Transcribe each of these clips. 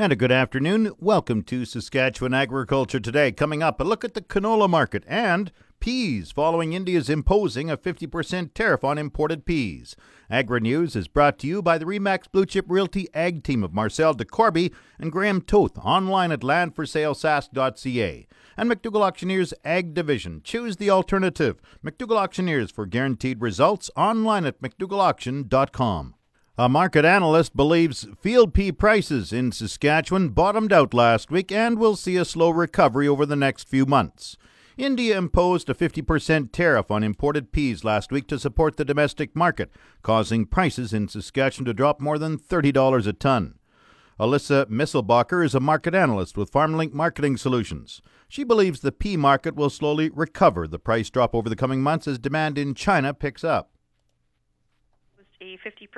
And a good afternoon. Welcome to Saskatchewan Agriculture Today. Coming up, a look at the canola market and peas following India's imposing a 50% tariff on imported peas. Agri News is brought to you by the Remax Blue Chip Realty Ag Team of Marcel DeCorby and Graham Toth online at landforsalesask.ca. And McDougall Auctioneers Ag Division. Choose the alternative. McDougall Auctioneers for guaranteed results online at mcdougallauction.com. A market analyst believes field pea prices in Saskatchewan bottomed out last week and will see a slow recovery over the next few months. India imposed a 50% tariff on imported peas last week to support the domestic market, causing prices in Saskatchewan to drop more than $30 a ton. Alyssa Misselbacher is a market analyst with FarmLink Marketing Solutions. She believes the pea market will slowly recover the price drop over the coming months as demand in China picks up 50%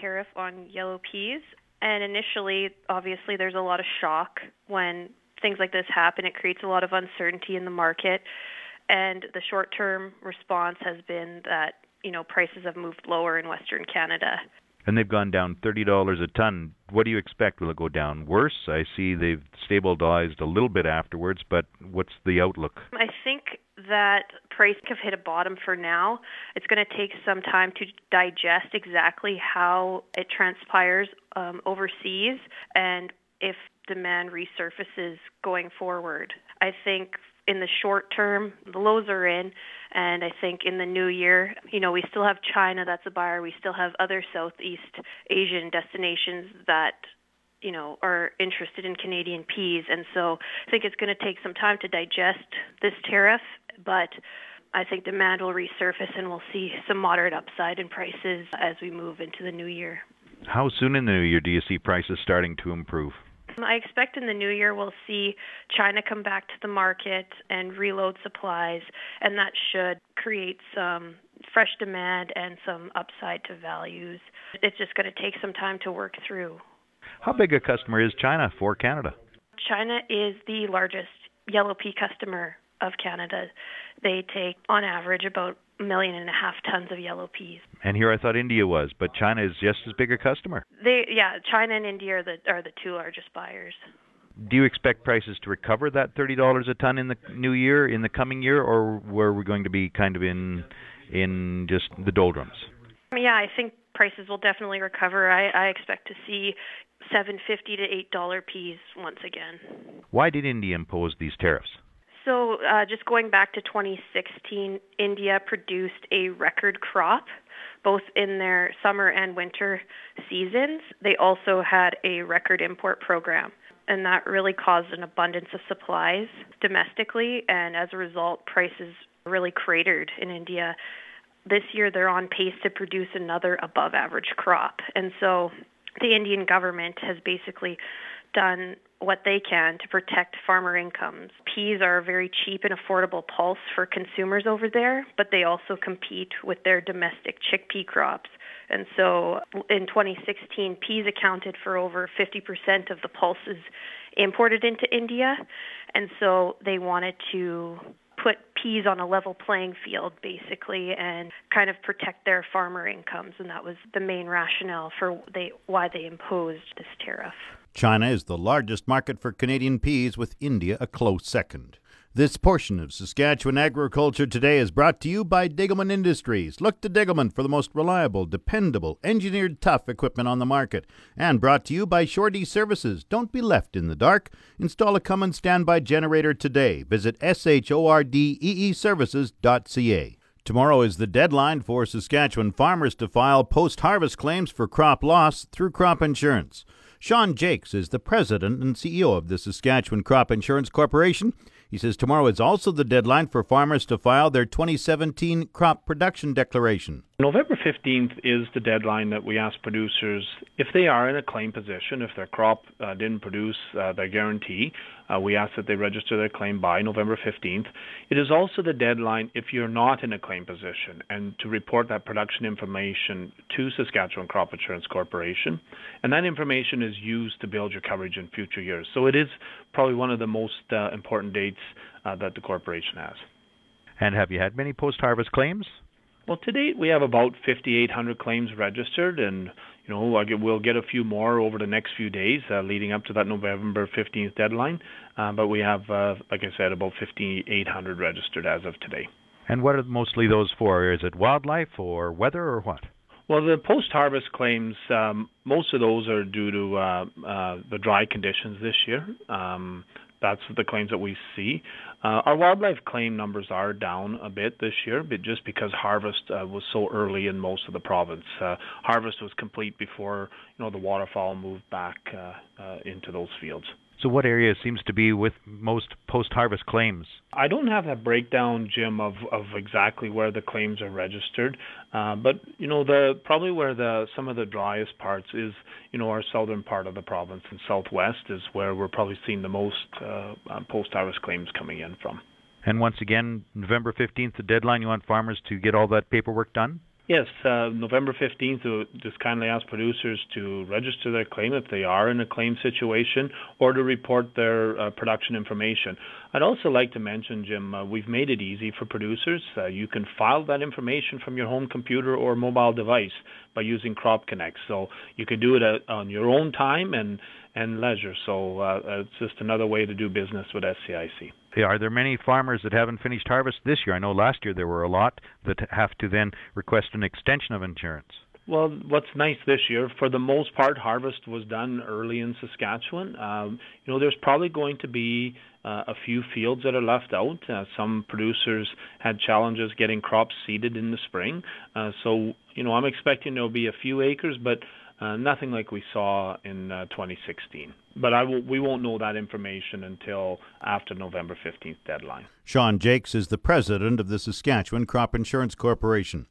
tariff on yellow peas. And initially, obviously, there's a lot of shock when things like this happen. It creates a lot of uncertainty in the market. And the short term response has been that, you know, prices have moved lower in Western Canada and they've gone down thirty dollars a ton. What do you expect? Will it go down worse? I see they've stabilized a little bit afterwards, but what's the outlook? I think that price have hit a bottom for now. It's going to take some time to digest exactly how it transpires um, overseas and if demand resurfaces going forward. I think in the short term, the lows are in, and I think in the new year, you know, we still have China that's a buyer. We still have other Southeast Asian destinations that you know are interested in Canadian peas, and so I think it's going to take some time to digest this tariff, but. I think demand will resurface and we'll see some moderate upside in prices as we move into the new year. How soon in the new year do you see prices starting to improve? I expect in the new year we'll see China come back to the market and reload supplies, and that should create some fresh demand and some upside to values. It's just going to take some time to work through. How big a customer is China for Canada? China is the largest yellow pea customer of Canada. They take, on average, about million and a half tons of yellow peas. And here I thought India was, but China is just as big a customer. They, yeah, China and India are the are the two largest buyers. Do you expect prices to recover that thirty dollars a ton in the new year, in the coming year, or were we going to be kind of in in just the doldrums? Yeah, I think prices will definitely recover. I, I expect to see seven fifty to eight dollar peas once again. Why did India impose these tariffs? So, uh, just going back to 2016, India produced a record crop, both in their summer and winter seasons. They also had a record import program, and that really caused an abundance of supplies domestically, and as a result, prices really cratered in India. This year, they're on pace to produce another above average crop. And so, the Indian government has basically done what they can to protect farmer incomes. Peas are a very cheap and affordable pulse for consumers over there, but they also compete with their domestic chickpea crops. And so in 2016, peas accounted for over 50% of the pulses imported into India. And so they wanted to peas on a level playing field basically and kind of protect their farmer incomes and that was the main rationale for they why they imposed this tariff. China is the largest market for Canadian peas, with India a close second. This portion of Saskatchewan Agriculture Today is brought to you by Degelman Industries. Look to Degelman for the most reliable, dependable, engineered tough equipment on the market. And brought to you by Shordee Services. Don't be left in the dark. Install a Cummins standby generator today. Visit shordeeservices.ca. Tomorrow is the deadline for Saskatchewan farmers to file post harvest claims for crop loss through crop insurance. Shawn Jaques is the president and CEO of the Saskatchewan Crop Insurance Corporation. He says tomorrow is also the deadline for farmers to file their 2017 crop production declaration. November 15th is the deadline that we ask producers if they are in a claim position, if their crop uh, didn't produce uh, their guarantee, uh, we ask that they register their claim by November 15th. It is also the deadline if you're not in a claim position and to report that production information to Saskatchewan Crop Insurance Corporation. And that information is used to build your coverage in future years. So it is probably one of the most uh, important dates uh, that the corporation has. And have you had many post harvest claims? Well, to date, we have about 5,800 claims registered, and you know, we'll get a few more over the next few days uh, leading up to that November 15th deadline. Uh, but we have, uh, like I said, about 5,800 registered as of today. And what are mostly those for? Is it wildlife or weather or what? Well, the post-harvest claims, um, most of those are due to uh, uh, the dry conditions this year. Um, that's the claims that we see. Uh, our wildlife claim numbers are down a bit this year, but just because harvest uh, was so early in most of the province. Uh, harvest was complete before you know the waterfowl moved back uh, uh, into those fields. So, what area seems to be with most post-harvest claims? I don't have that breakdown, Jim, of, of exactly where the claims are registered, uh, but you know the probably where the some of the driest parts is you know our southern part of the province and southwest is where we're probably seeing the most uh, uh post-harvest claims coming in from. And once again, November 15th, the deadline. You want farmers to get all that paperwork done? Yes, uh, November 15th, to just kindly ask producers to register their claim if they are in a claim situation or to report their uh, production information. I'd also like to mention, Jim, uh, we've made it easy for producers. Uh, you can file that information from your home computer or mobile device by using Crop Connect. So you can do it on your own time and, and leisure. So uh, it's just another way to do business with SCIC. Are there many farmers that haven't finished harvest this year? I know last year there were a lot that have to then request an extension of insurance. Well, what's nice this year, for the most part, harvest was done early in Saskatchewan. Um, you know, there's probably going to be uh, a few fields that are left out. Uh, some producers had challenges getting crops seeded in the spring. Uh, so, you know, I'm expecting there'll be a few acres, but nothing like we saw in uh, 2016. But I will, we won't know that information until after November 15th deadline. Shawn Jaques is the president of the Saskatchewan Crop Insurance Corporation.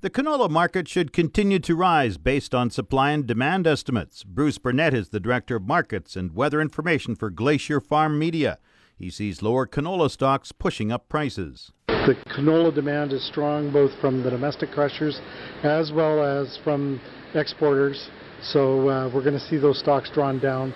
The canola market should continue to rise based on supply and demand estimates. Bruce Burnett is the director of markets and weather information for Glacier Farm Media. He sees lower canola stocks pushing up prices. The canola demand is strong both from the domestic crushers as well as from exporters. So uh, we're going to see those stocks drawn down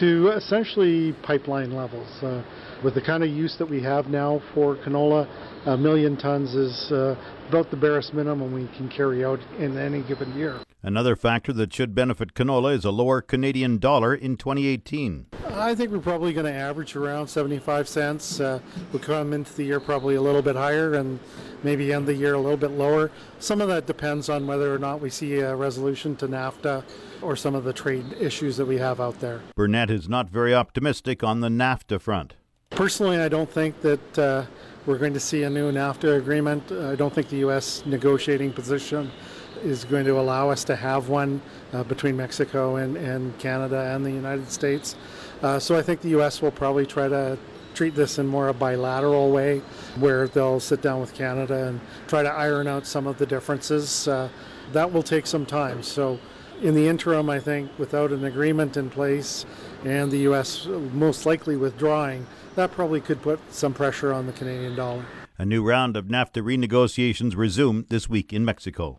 to essentially pipeline levels. Uh, with the kind of use that we have now for canola, a million tons is uh, about the barest minimum we can carry out in any given year. Another factor that should benefit canola is a lower Canadian dollar in 2018. I think we're probably going to average around 75 cents. Uh, we'll come into the year probably a little bit higher and maybe end the year a little bit lower. Some of that depends on whether or not we see a resolution to NAFTA or some of the trade issues that we have out there. Burnett is not very optimistic on the NAFTA front. Personally, I don't think that uh, we're going to see a new NAFTA agreement. I don't think the U.S. negotiating position is going to allow us to have one uh, between Mexico and, and Canada and the United States. Uh, so I think the U.S. will probably try to treat this in more a bilateral way where they'll sit down with Canada and try to iron out some of the differences. Uh, that will take some time. So in the interim, I think without an agreement in place and the U.S. most likely withdrawing, that probably could put some pressure on the Canadian dollar. A new round of NAFTA renegotiations resume this week in Mexico.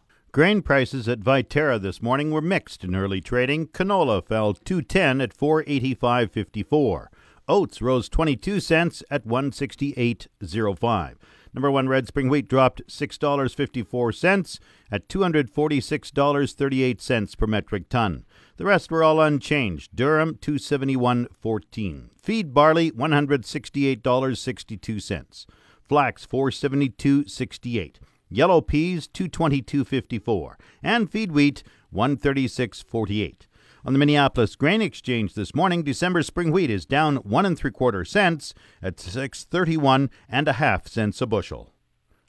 Grain prices at Viterra this morning were mixed in early trading. Canola fell 210 at 485.54. Oats rose 22 cents at 168.05. Number 1 red spring wheat dropped $6.54 at $246.38 per metric ton. The rest were all unchanged. Durum 271.14. Feed barley $168.62. Flax 472.68. Yellow peas 222.54 and feed wheat 136.48. On the Minneapolis Grain Exchange this morning, December spring wheat is down one and three quarter cents at 631 and a half cents a bushel.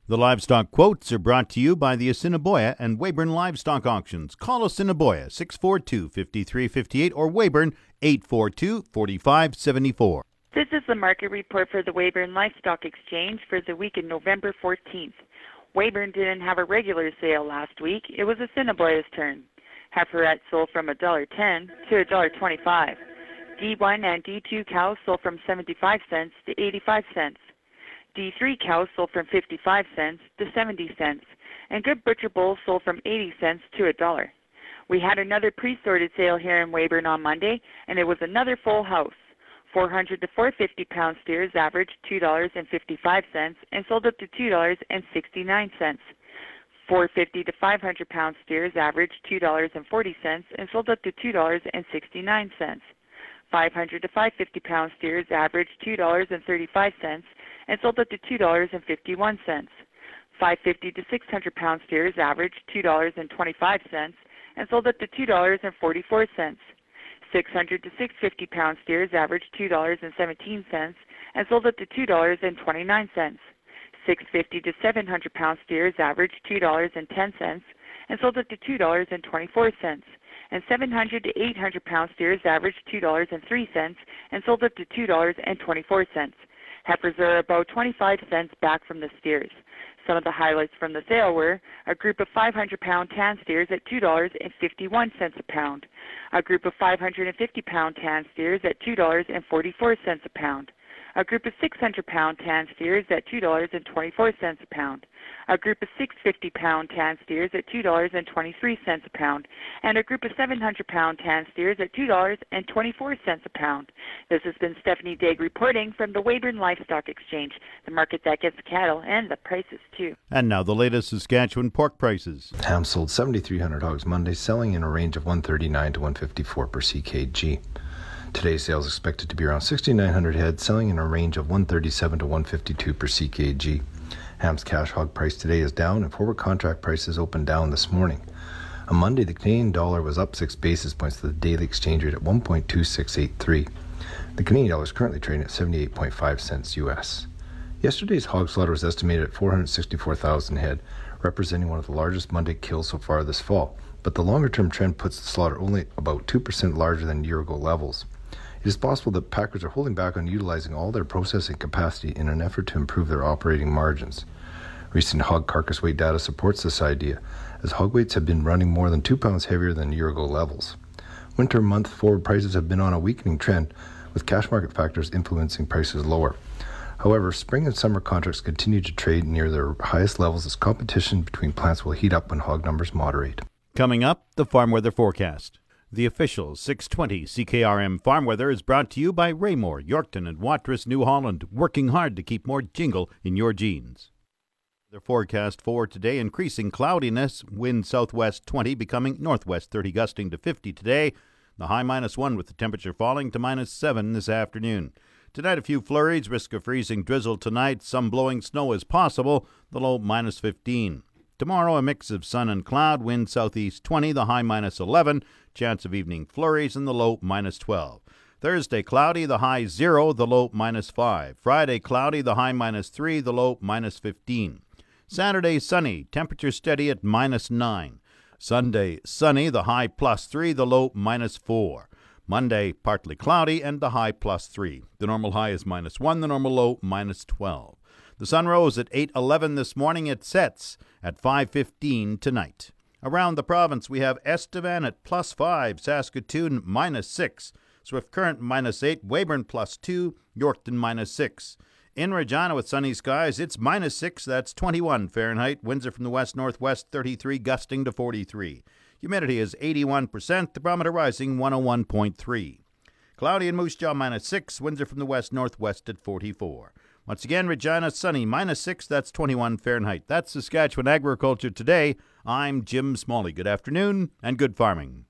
The livestock quotes are brought to you by the Assiniboia and Weyburn Livestock Auctions. Call Assiniboia 642 5358 or Weyburn 842 4574. This is the market report for the Weyburn Livestock Exchange for the week in November 14th. Weyburn didn't have a regular sale last week. It was a Assiniboia's turn. Heiferette sold from $1.10 to $1.25. D1 and D2 cows sold from 75 cents to 85 cents. D3 cows sold from 55 cents to 70 cents, and good butcher bulls sold from 80 cents to a dollar. We had another pre-sorted sale here in Weyburn on Monday, and it was another full house. 400 to 450 pound steers averaged $2.55 and sold up to $2.69. 450 to 500 pound steers averaged $2.40 and sold up to $2.69. 500 to 550 pound steers averaged $2.35 and sold up to $2.51. 550 to 600 pound steers averaged $2.25 and sold up to $2.44. 600 to 650 pound steers averaged $2.17 and sold up to $2.29. 650 to 700 pound steers averaged $2.10 and sold up to $2.24. And 700 to 800 pound steers averaged $2.03 and sold up to $2.24. Heifers are about 25 cents back from the steers. Some of the highlights from the sale were a group of 500 pound tan steers at $2.51 a pound, a group of 550 pound tan steers at $2.44 a pound, a group of 600 pound tan steers at $2.24 a pound, a group of 650 pound tan steers at $2.23 a pound, and a group of 700 pound tan steers at $2.24 a pound. This has been Stephanie Digg reporting from the Weyburn Livestock Exchange, the market that gets cattle and the prices too. And now the latest Saskatchewan pork prices. Ham sold 7,300 hogs Monday, selling in a range of 139 to 154 per CKG. Today's sales expected to be around 6,900 head, selling in a range of 137 to 152 per CKG. Ham's cash hog price today is down, and forward contract prices opened down this morning. On Monday, the Canadian dollar was up six basis points to the daily exchange rate at 1.2683. The Canadian dollar is currently trading at 78.5 cents US. Yesterday's hog slaughter was estimated at 464,000 head, representing one of the largest Monday kills so far this fall. But the longer term trend puts the slaughter only about 2% larger than year ago levels. It is possible that packers are holding back on utilizing all their processing capacity in an effort to improve their operating margins. Recent hog carcass weight data supports this idea, as hog weights have been running more than 2 pounds heavier than year ago levels. Winter month forward prices have been on a weakening trend, with cash market factors influencing prices lower. However, spring and summer contracts continue to trade near their highest levels as competition between plants will heat up when hog numbers moderate. Coming up, the farm weather forecast. The official 620 CKRM Farm Weather is brought to you by Raymore, Yorkton, and Watrous, New Holland, working hard to keep more jingle in your jeans. The forecast for today increasing cloudiness, wind southwest 20 becoming northwest 30 gusting to 50 today. The high minus 1 with the temperature falling to minus 7 this afternoon. Tonight, a few flurries, risk of freezing drizzle tonight. Some blowing snow is possible, the low minus 15. Tomorrow, a mix of sun and cloud, wind southeast 20, the high minus 11, chance of evening flurries, and the low minus 12. Thursday, cloudy, the high 0, the low minus 5. Friday, cloudy, the high minus 3, the low minus 15. Saturday, sunny, temperature steady at minus 9. Sunday, sunny, the high plus 3, the low minus 4. Monday, partly cloudy, and the high plus 3. The normal high is minus 1, the normal low minus 12. The sun rose at 8:11 this morning. It sets at 5:15 tonight. Around the province, we have Estevan at plus 5, Saskatoon minus 6, Swift Current minus 8, Weyburn plus 2, Yorkton minus 6. In Regina with sunny skies, it's minus 6, that's 21 Fahrenheit. Winds are from the west northwest, 33, gusting to 43. Humidity is 81%, the barometer rising 101.3. Cloudy in Moose Jaw minus 6, winds are from the west northwest at 44. Once again, Regina sunny, minus 6, that's 21 Fahrenheit. That's Saskatchewan Agriculture Today. I'm Jim Smalley. Good afternoon and good farming.